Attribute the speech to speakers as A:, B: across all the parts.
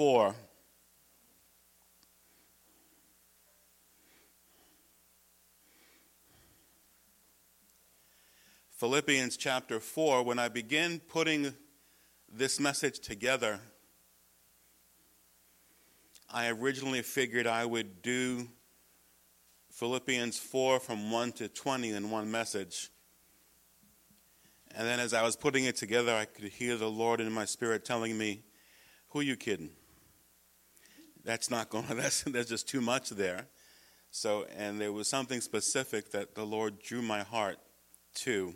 A: 4. Philippians chapter 4, when I begin putting this message together, I originally figured I would do Philippians 4 from 1 to 20 in one message. And then as I was putting it together, I could hear the Lord in my spirit telling me, Who are you kidding? That's not going that's there's just too much there. So and there was something specific that the Lord drew my heart to.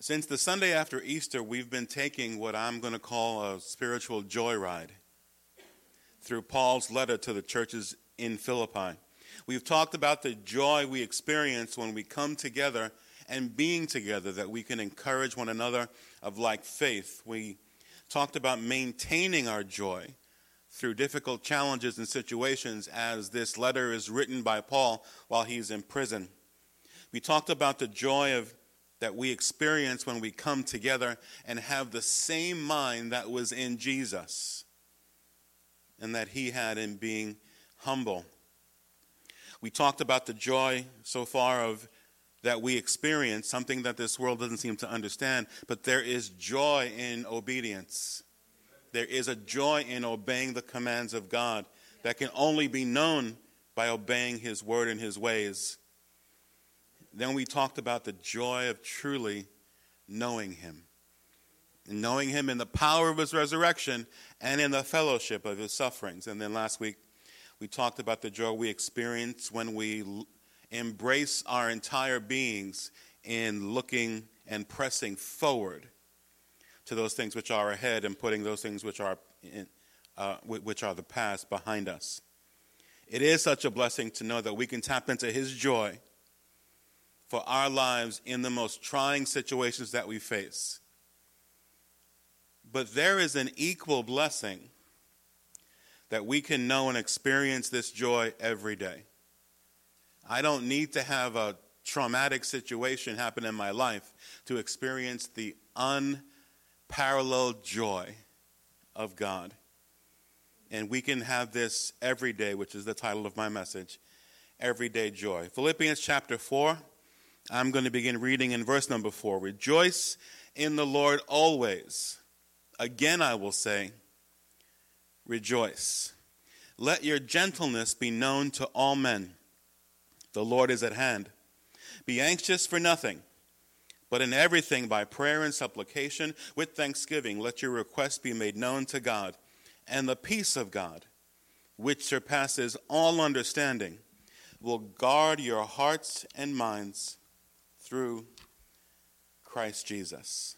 A: Since the Sunday after Easter, we've been taking what I'm going to call a spiritual joyride through Paul's letter to the churches in Philippi. We've talked about the joy we experience when we come together and being together, that we can encourage one another of like faith. We talked about maintaining our joy through difficult challenges and situations, as this letter is written by Paul while he's in prison. We talked about the joy of that we experience when we come together and have the same mind that was in Jesus and that he had in being humble. We talked about the joy so far of that we experience, something that this world doesn't seem to understand, but there is joy in obedience. There is a joy in obeying the commands of God that can only be known by obeying his word and his ways. Then we talked about the joy of truly knowing Him. Knowing Him in the power of His resurrection and in the fellowship of His sufferings. And then last week, we talked about the joy we experience when we embrace our entire beings in looking and pressing forward to those things which are ahead and putting those things which are in, uh, which are the past behind us. It is such a blessing to know that we can tap into His joy for our lives in the most trying situations that we face. But there is an equal blessing that we can know and experience this joy every day. I don't need to have a traumatic situation happen in my life to experience the unparalleled joy of God. And we can have this every day, which is the title of my message Everyday Joy. Philippians chapter 4 I'm going to begin reading in verse number four. Rejoice in the Lord always. Again, I will say, rejoice. Let your gentleness be known to all men. The Lord is at hand. Be anxious for nothing, but in everything by prayer and supplication with thanksgiving, let your requests be made known to God. And the peace of God, which surpasses all understanding, will guard your hearts and minds through Christ Jesus.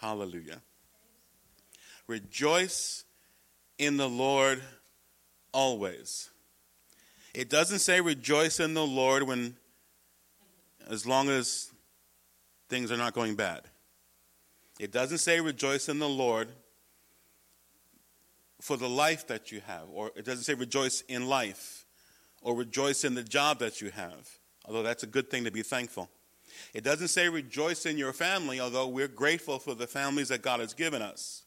A: Hallelujah. Rejoice in the Lord always. It doesn't say rejoice in the Lord when as long as things are not going bad. It doesn't say rejoice in the Lord for the life that you have, or it doesn't say rejoice in life, or rejoice in the job that you have, although that's a good thing to be thankful. It doesn't say rejoice in your family, although we're grateful for the families that God has given us.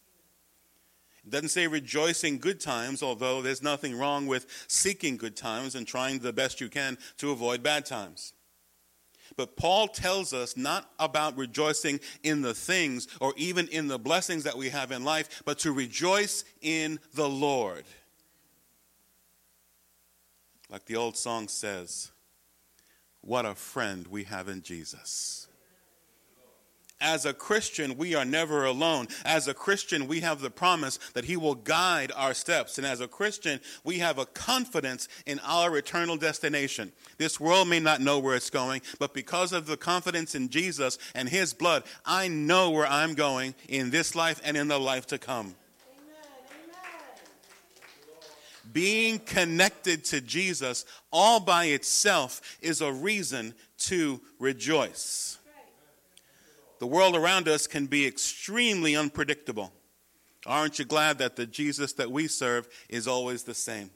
A: It doesn't say rejoice in good times, although there's nothing wrong with seeking good times and trying the best you can to avoid bad times. But Paul tells us not about rejoicing in the things or even in the blessings that we have in life, but to rejoice in the Lord. Like the old song says, what a friend we have in Jesus. As a Christian, we are never alone. As a Christian, we have the promise that He will guide our steps. And as a Christian, we have a confidence in our eternal destination. This world may not know where it's going, but because of the confidence in Jesus and His blood, I know where I'm going in this life and in the life to come. being connected to Jesus all by itself is a reason to rejoice. The world around us can be extremely unpredictable. Aren't you glad that the Jesus that we serve is always the same?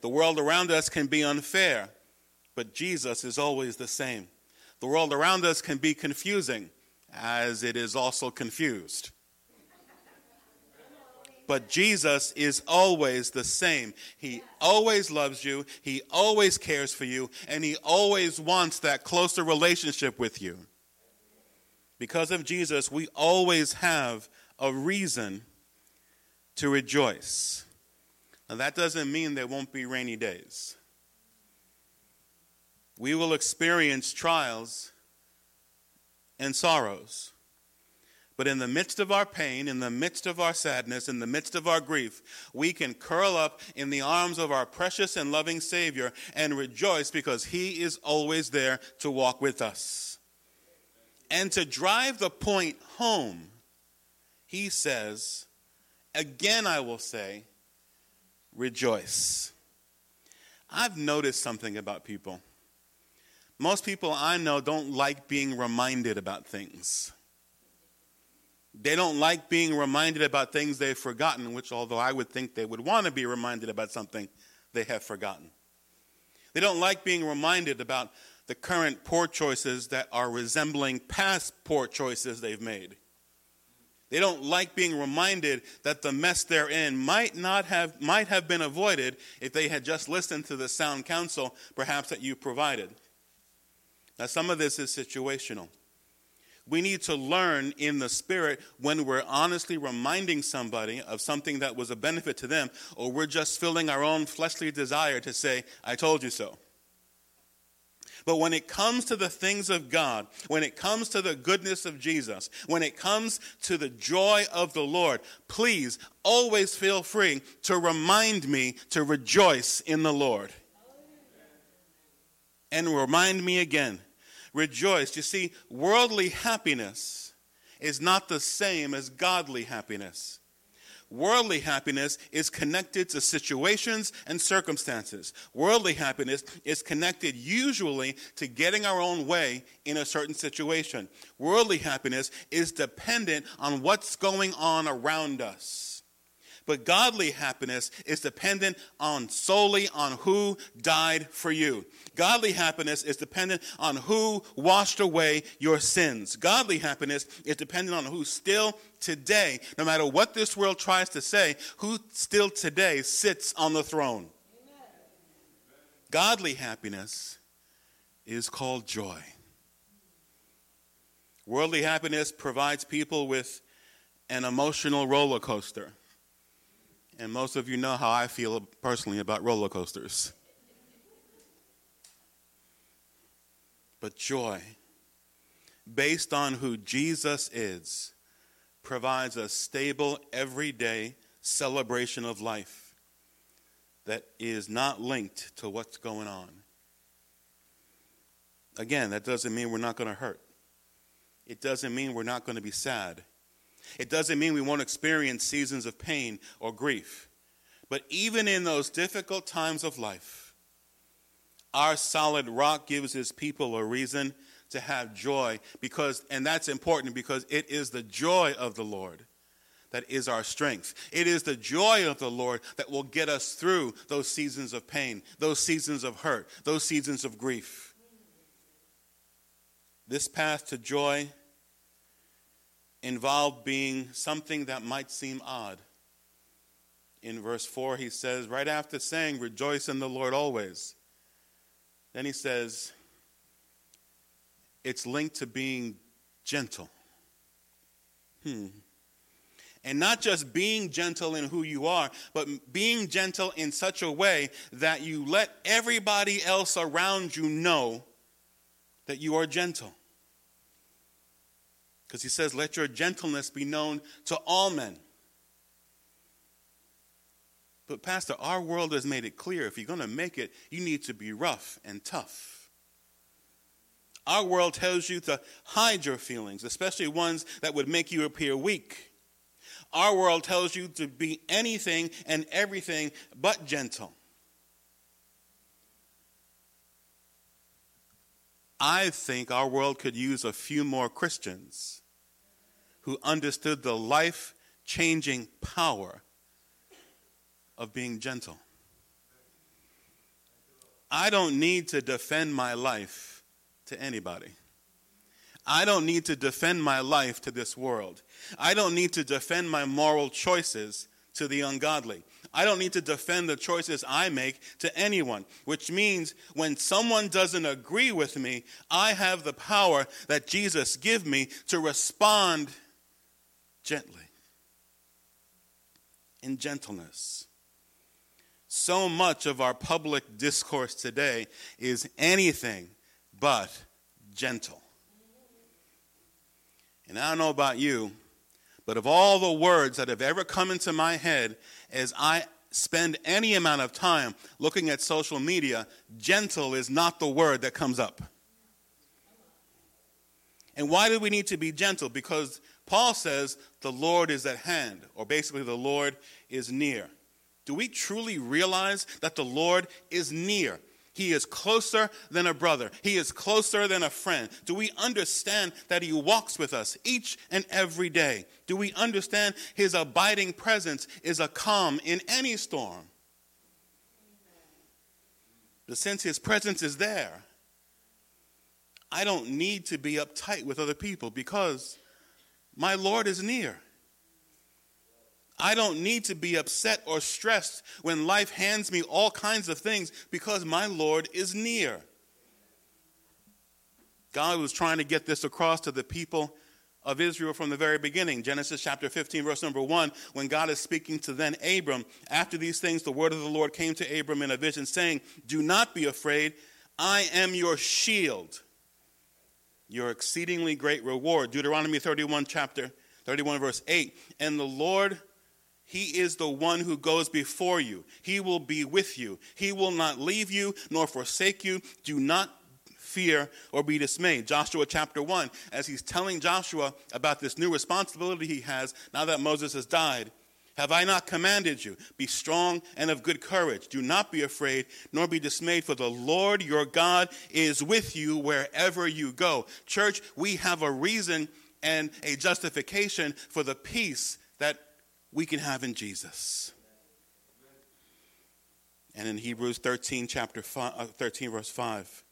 A: The world around us can be unfair, but Jesus is always the same. The world around us can be confusing, as it is also confused. But Jesus is always the same. He always loves you, He always cares for you, and He always wants that closer relationship with you. Because of Jesus, we always have a reason to rejoice. Now, that doesn't mean there won't be rainy days. We will experience trials and sorrows. But in the midst of our pain, in the midst of our sadness, in the midst of our grief, we can curl up in the arms of our precious and loving Savior and rejoice because He is always there to walk with us. And to drive the point home, He says, Again I will say, rejoice. I've noticed something about people. Most people I know don't like being reminded about things. They don't like being reminded about things they've forgotten, which, although I would think they would want to be reminded about something they have forgotten. They don't like being reminded about the current poor choices that are resembling past poor choices they've made. They don't like being reminded that the mess they're in might not have might have been avoided if they had just listened to the sound counsel perhaps that you provided. Now some of this is situational. We need to learn in the spirit when we're honestly reminding somebody of something that was a benefit to them, or we're just filling our own fleshly desire to say, I told you so. But when it comes to the things of God, when it comes to the goodness of Jesus, when it comes to the joy of the Lord, please always feel free to remind me to rejoice in the Lord. And remind me again rejoice. You see, worldly happiness is not the same as godly happiness. Worldly happiness is connected to situations and circumstances. Worldly happiness is connected usually to getting our own way in a certain situation. Worldly happiness is dependent on what's going on around us. But godly happiness is dependent on solely on who died for you. Godly happiness is dependent on who washed away your sins. Godly happiness is dependent on who still today, no matter what this world tries to say, who still today sits on the throne. Amen. Godly happiness is called joy. Worldly happiness provides people with an emotional roller coaster. And most of you know how I feel personally about roller coasters. But joy, based on who Jesus is, provides a stable, everyday celebration of life that is not linked to what's going on. Again, that doesn't mean we're not going to hurt. It doesn't mean we're not going to be sad. It doesn't mean we won't experience seasons of pain or grief. But even in those difficult times of life, our solid rock gives his people a reason to have joy because and that's important because it is the joy of the Lord that is our strength. It is the joy of the Lord that will get us through those seasons of pain, those seasons of hurt, those seasons of grief. This path to joy involved being something that might seem odd. In verse 4, he says, right after saying, Rejoice in the Lord always, then he says, It's linked to being gentle. Hmm. And not just being gentle in who you are, but being gentle in such a way that you let everybody else around you know that you are gentle. Because he says, Let your gentleness be known to all men. But, Pastor, our world has made it clear if you're going to make it, you need to be rough and tough. Our world tells you to hide your feelings, especially ones that would make you appear weak. Our world tells you to be anything and everything but gentle. I think our world could use a few more Christians who understood the life changing power of being gentle. I don't need to defend my life to anybody. I don't need to defend my life to this world. I don't need to defend my moral choices to the ungodly. I don't need to defend the choices I make to anyone, which means when someone doesn't agree with me, I have the power that Jesus give me to respond gently in gentleness. So much of our public discourse today is anything but gentle. And I don't know about you, but of all the words that have ever come into my head as I spend any amount of time looking at social media, gentle is not the word that comes up. And why do we need to be gentle? Because Paul says the Lord is at hand, or basically, the Lord is near. Do we truly realize that the Lord is near? He is closer than a brother. He is closer than a friend. Do we understand that He walks with us each and every day? Do we understand His abiding presence is a calm in any storm? But since His presence is there, I don't need to be uptight with other people because my Lord is near. I don't need to be upset or stressed when life hands me all kinds of things because my Lord is near. God was trying to get this across to the people of Israel from the very beginning. Genesis chapter 15, verse number 1, when God is speaking to then Abram, after these things, the word of the Lord came to Abram in a vision, saying, Do not be afraid, I am your shield, your exceedingly great reward. Deuteronomy 31, chapter 31, verse 8. And the Lord he is the one who goes before you. He will be with you. He will not leave you nor forsake you. Do not fear or be dismayed. Joshua chapter 1, as he's telling Joshua about this new responsibility he has now that Moses has died. Have I not commanded you? Be strong and of good courage. Do not be afraid, nor be dismayed, for the Lord your God is with you wherever you go. Church, we have a reason and a justification for the peace that we can have in Jesus. And in Hebrews 13, chapter five, uh, 13, verse 5,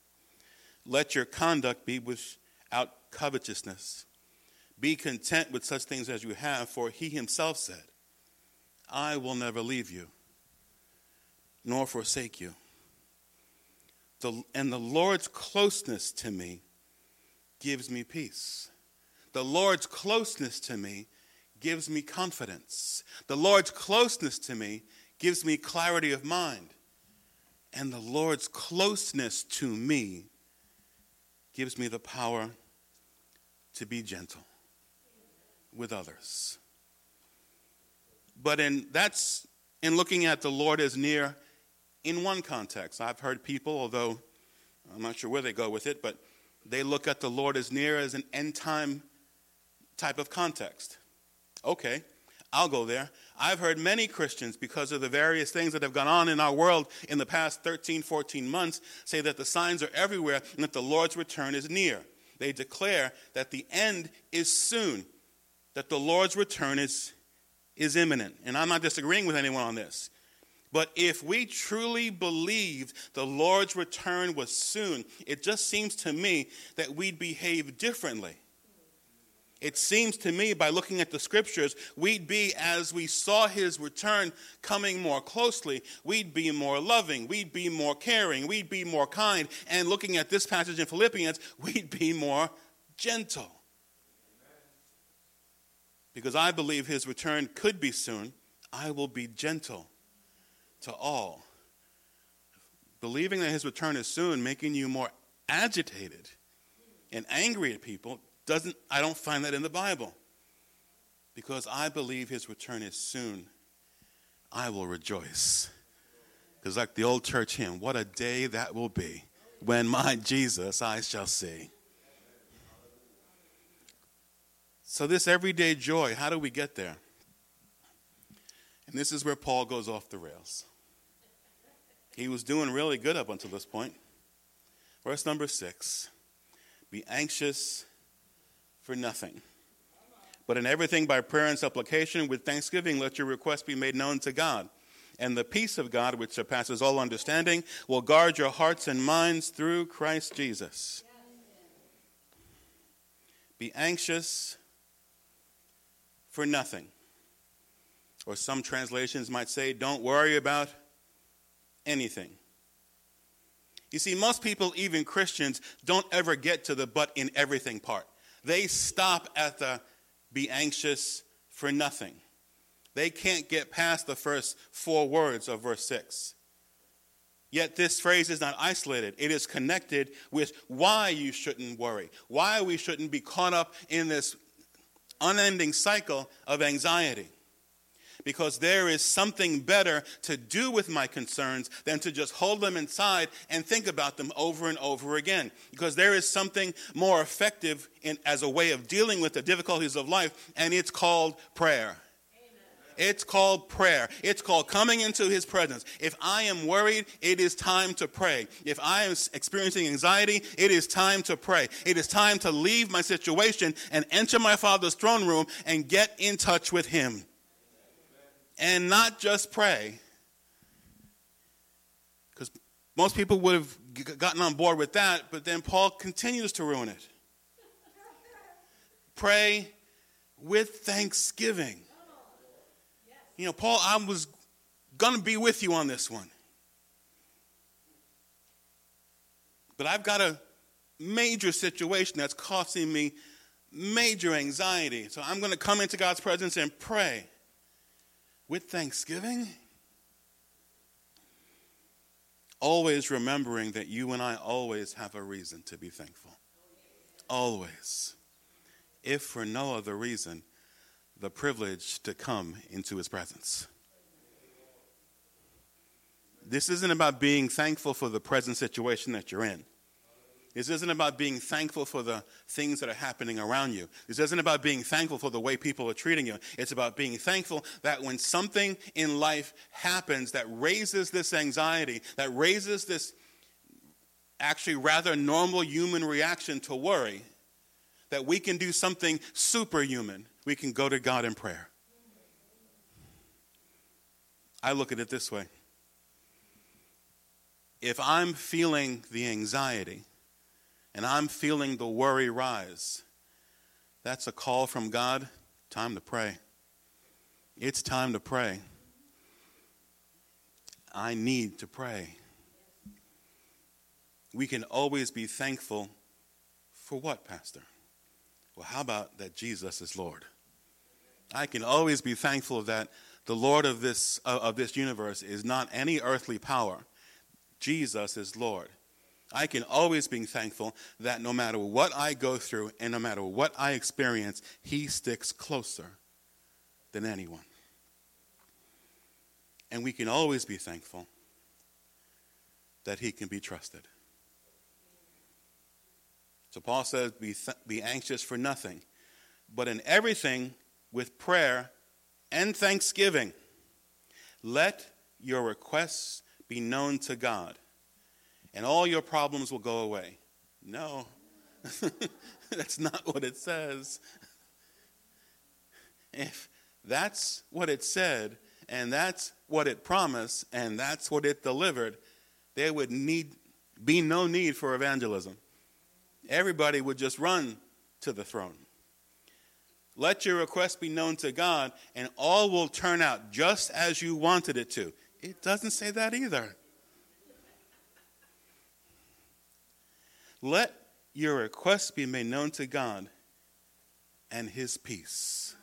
A: let your conduct be without covetousness. Be content with such things as you have, for he himself said, I will never leave you, nor forsake you. The, and the Lord's closeness to me gives me peace. The Lord's closeness to me gives me confidence. The Lord's closeness to me gives me clarity of mind. And the Lord's closeness to me gives me the power to be gentle with others. But in that's in looking at the Lord as near in one context. I've heard people, although I'm not sure where they go with it, but they look at the Lord as near as an end time type of context. Okay, I'll go there. I've heard many Christians, because of the various things that have gone on in our world in the past 13, 14 months, say that the signs are everywhere and that the Lord's return is near. They declare that the end is soon, that the Lord's return is, is imminent. And I'm not disagreeing with anyone on this. But if we truly believed the Lord's return was soon, it just seems to me that we'd behave differently. It seems to me, by looking at the scriptures, we'd be, as we saw his return coming more closely, we'd be more loving, we'd be more caring, we'd be more kind. And looking at this passage in Philippians, we'd be more gentle. Because I believe his return could be soon, I will be gentle to all. Believing that his return is soon, making you more agitated and angry at people, doesn't, I don't find that in the Bible. Because I believe his return is soon. I will rejoice. Because, like the old church hymn, what a day that will be when my Jesus I shall see. So, this everyday joy, how do we get there? And this is where Paul goes off the rails. He was doing really good up until this point. Verse number six Be anxious for nothing. But in everything by prayer and supplication with thanksgiving, let your requests be made known to God. And the peace of God, which surpasses all understanding, will guard your hearts and minds through Christ Jesus. Be anxious for nothing. Or some translations might say, don't worry about anything. You see, most people, even Christians, don't ever get to the but in everything part. They stop at the be anxious for nothing. They can't get past the first four words of verse 6. Yet this phrase is not isolated. It is connected with why you shouldn't worry, why we shouldn't be caught up in this unending cycle of anxiety because there is something better to do with my concerns than to just hold them inside and think about them over and over again. Because there is something more effective in, as a way of dealing with the difficulties of life, and it's called prayer. It's called prayer. It's called coming into his presence. If I am worried, it is time to pray. If I am experiencing anxiety, it is time to pray. It is time to leave my situation and enter my Father's throne room and get in touch with him and not just pray. Because most people would have gotten on board with that, but then Paul continues to ruin it. Pray with thanksgiving. You know, Paul, I was going to be with you on this one. But I've got a major situation that's costing me major anxiety. So I'm going to come into God's presence and pray with thanksgiving, always remembering that you and I always have a reason to be thankful. Always. If for no other reason, the privilege to come into his presence. This isn't about being thankful for the present situation that you're in. This isn't about being thankful for the things that are happening around you. This isn't about being thankful for the way people are treating you. It's about being thankful that when something in life happens that raises this anxiety, that raises this actually rather normal human reaction to worry, that we can do something superhuman. We can go to God in prayer. I look at it this way if I'm feeling the anxiety, and I'm feeling the worry rise, that's a call from God. Time to pray. It's time to pray. I need to pray. We can always be thankful for what, Pastor? Well, how about that Jesus is Lord? I can always be thankful that the Lord of this, uh, of this universe is not any earthly power. Jesus is Lord. I can always be thankful that no matter what I go through and no matter what I experience, He sticks closer than anyone. And we can always be thankful that He can be trusted. So Paul says, be, th- be anxious for nothing, but in everything with prayer and thanksgiving, let your requests be known to God and all your problems will go away. No, that's not what it says. If that's what it said, and that's what it promised, and that's what it delivered, there would need be no need for evangelism. Everybody would just run to the throne. Let your request be known to God, and all will turn out just as you wanted it to. It doesn't say that either. Let your requests be made known to God and his peace,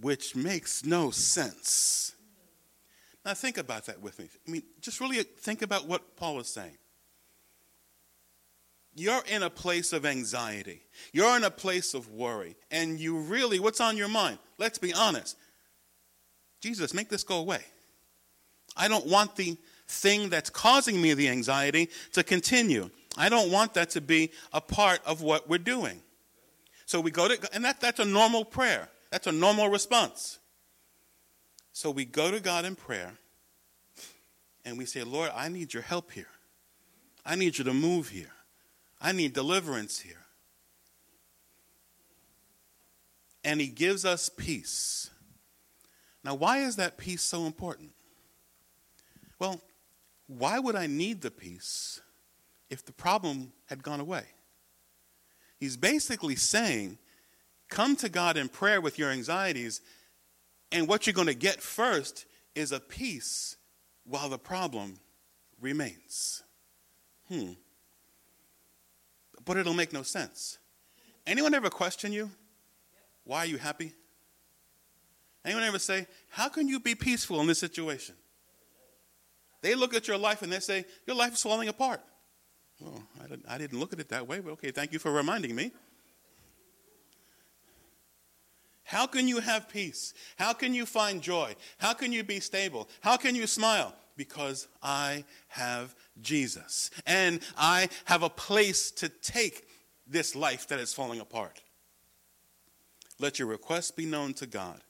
A: which makes no sense. Now, think about that with me. I mean, just really think about what Paul is saying. You're in a place of anxiety, you're in a place of worry, and you really, what's on your mind? Let's be honest. Jesus, make this go away. I don't want the thing that's causing me the anxiety to continue. I don't want that to be a part of what we're doing. So we go to, and that, that's a normal prayer. That's a normal response. So we go to God in prayer and we say, Lord, I need your help here. I need you to move here. I need deliverance here. And He gives us peace. Now, why is that peace so important? Well, why would I need the peace if the problem had gone away. He's basically saying, come to God in prayer with your anxieties, And what you're going to get first is a peace while the problem remains. Hmm. But it'll make no sense. Anyone ever question you? Why are you happy? Anyone ever say, How can you be peaceful in this situation? They look at your life and they say, Your life is falling apart. Well, I didn't, I didn't look at it that way, but okay, thank you for reminding me. How can you have peace? How can you find joy? How can you be stable? How can you smile? Because I have Jesus. And I have a place to take this life that is falling apart. Let your requests be known to God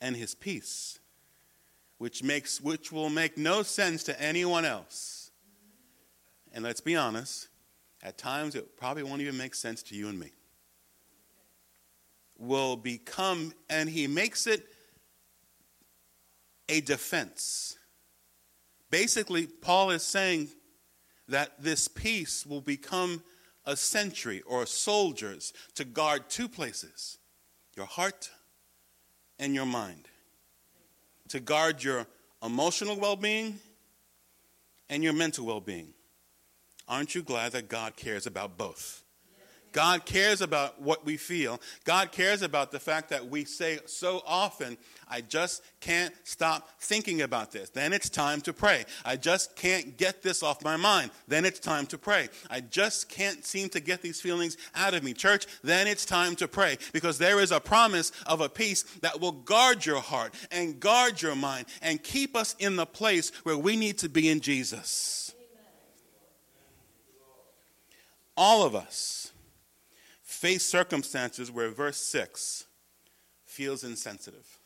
A: and his peace, which, makes, which will make no sense to anyone else. And let's be honest, at times it probably won't even make sense to you and me. Will become, and he makes it a defense. Basically, Paul is saying that this peace will become a sentry or soldiers to guard two places your heart and your mind, to guard your emotional well being and your mental well being. Aren't you glad that God cares about both? God cares about what we feel. God cares about the fact that we say so often, I just can't stop thinking about this. Then it's time to pray. I just can't get this off my mind. Then it's time to pray. I just can't seem to get these feelings out of me. Church, then it's time to pray because there is a promise of a peace that will guard your heart and guard your mind and keep us in the place where we need to be in Jesus. All of us face circumstances where verse 6 feels insensitive.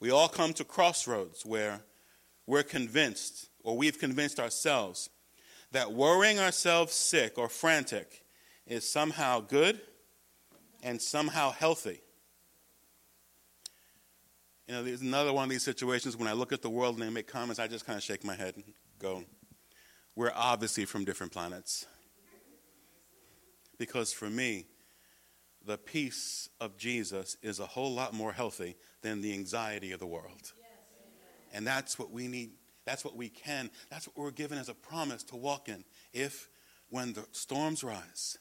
A: We all come to crossroads where we're convinced, or we've convinced ourselves, that worrying ourselves sick or frantic is somehow good and somehow healthy. You know, there's another one of these situations when I look at the world and they make comments, I just kind of shake my head and go, We're obviously from different planets. Because for me, the peace of Jesus is a whole lot more healthy than the anxiety of the world. and that's what we need. That's what we can. That's what we're given as a promise to walk in. If, when the storms rise,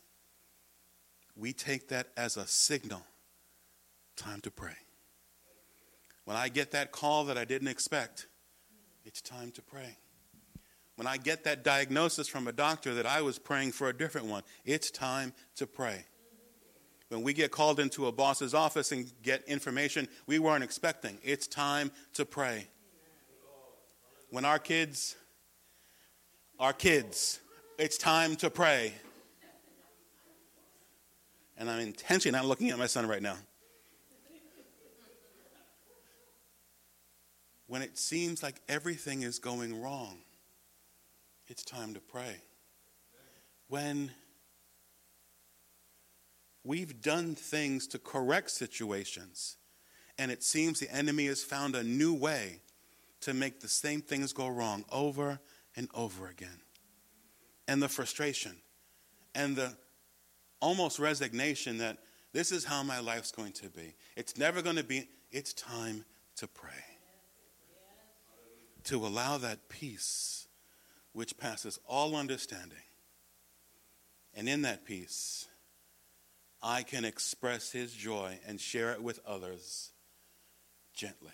A: we take that as a signal time to pray. When I get that call that I didn't expect, it's time to pray. When I get that diagnosis from a doctor that I was praying for a different one, it's time to pray. When we get called into a boss's office and get information we weren't expecting, it's time to pray. When our kids our kids, it's time to pray. And I'm intentionally not looking at my son right now. When it seems like everything is going wrong, it's time to pray. When we've done things to correct situations, and it seems the enemy has found a new way to make the same things go wrong over and over again. And the frustration and the almost resignation that this is how my life's going to be. It's never going to be, it's time to pray. To allow that peace which passes all understanding. And in that peace, I can express his joy and share it with others gently.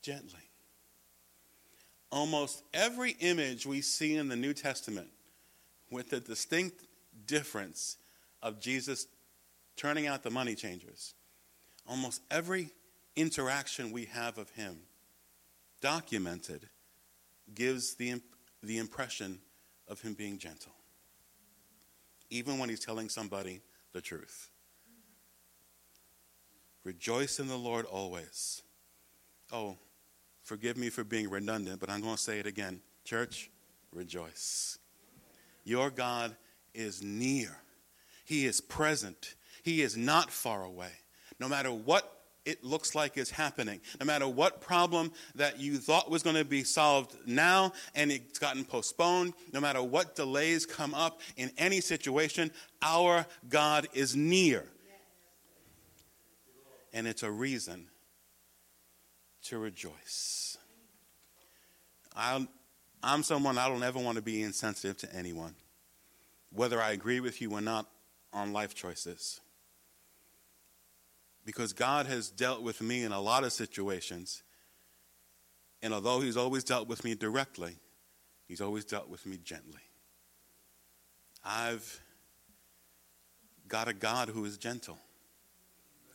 A: Gently. Almost every image we see in the New Testament, with the distinct difference of Jesus turning out the money changers, almost every interaction we have of him documented gives the, the impression of him being gentle, even when he's telling somebody the truth. Rejoice in the Lord always. Oh, forgive me for being redundant, but I'm going to say it again. Church, rejoice. Your God is near, He is present, He is not far away. No matter what it looks like is happening. No matter what problem that you thought was going to be solved now and it's gotten postponed, no matter what delays come up in any situation, our God is near. and it's a reason to rejoice. i am someone I don't ever want to be insensitive to anyone, whether I agree with you or not on life choices. Because God has dealt with me in a lot of situations, and although He's always dealt with me directly, He's always dealt with me gently. I've got a God who is gentle.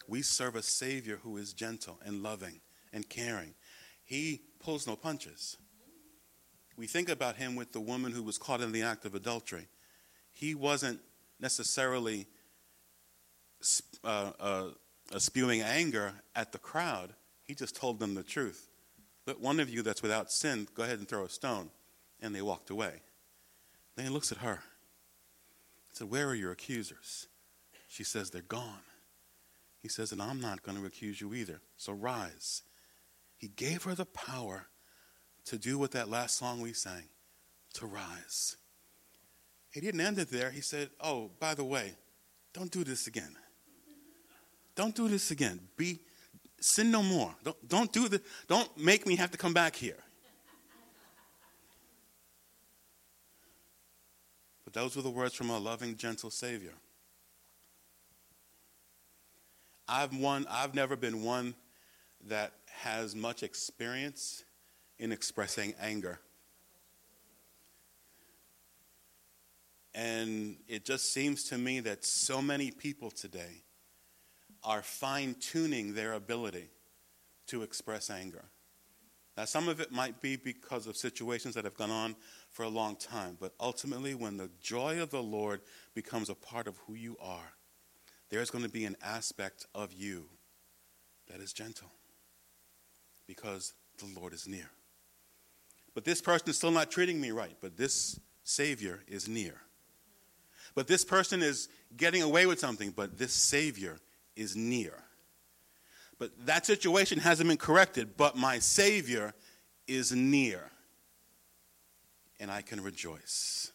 A: We serve a Savior who is gentle and loving and caring. He pulls no punches. We think about him with the woman who was caught in the act of adultery. He wasn't necessarily uh, uh, spewing anger at the crowd, he just told them the truth. Let one of you that's without sin go ahead and throw a stone. And they walked away. Then he looks at her. He said, Where are your accusers? She says, They're gone. He says, And I'm not going to accuse you either. So rise. He gave her the power to do what that last song we sang to rise. He didn't end it there. He said, Oh, by the way, don't do this again. Don't do this again. Be sin no more. Don't, don't do the don't make me have to come back here. But those were the words from a loving, gentle Savior. I've one I've never been one that has much experience in expressing anger. And it just seems to me that so many people today are fine tuning their ability to express anger. Now, some of it might be because of situations that have gone on for a long time, but ultimately, when the joy of the Lord becomes a part of who you are, there's going to be an aspect of you that is gentle because the Lord is near. But this person is still not treating me right, but this Savior is near. But this person is getting away with something, but this Savior is near. But that situation hasn't been corrected, but my Savior is near. And I can rejoice.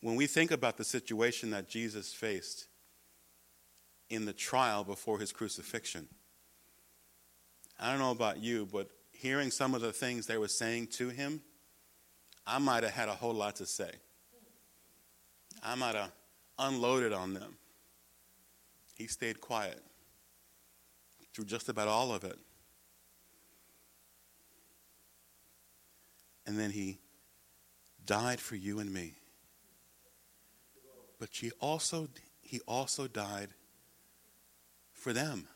A: When we think about the situation that Jesus faced in the trial before his crucifixion, I don't know about you, but hearing some of the things they were saying to him, I might have had a whole lot to say. I might have unloaded on them. He stayed quiet through just about all of it. And then he died for you and me. But she also, he also died for them.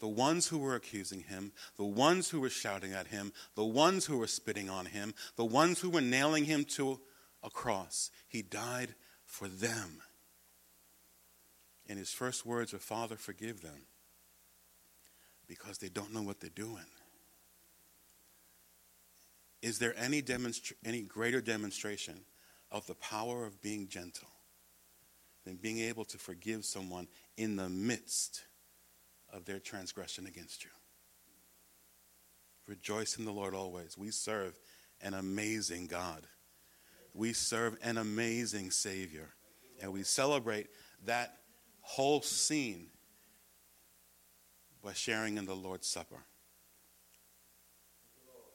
A: The ones who were accusing him, the ones who were shouting at him, the ones who were spitting on him, the ones who were nailing him to a cross. He died for them. And his first words are, Father, forgive them because they don't know what they're doing. Is there any, demonstra- any greater demonstration of the power of being gentle than being able to forgive someone in the midst of their transgression against you. Rejoice in the Lord always. We serve an amazing God. We serve an amazing Savior. And we celebrate that whole scene by sharing in the Lord's Supper.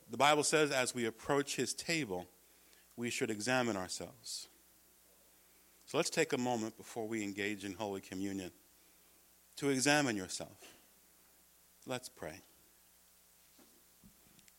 A: The Bible says as we approach his table, we should examine ourselves. So let's take a moment before we engage in Holy Communion to examine yourself. Let's pray.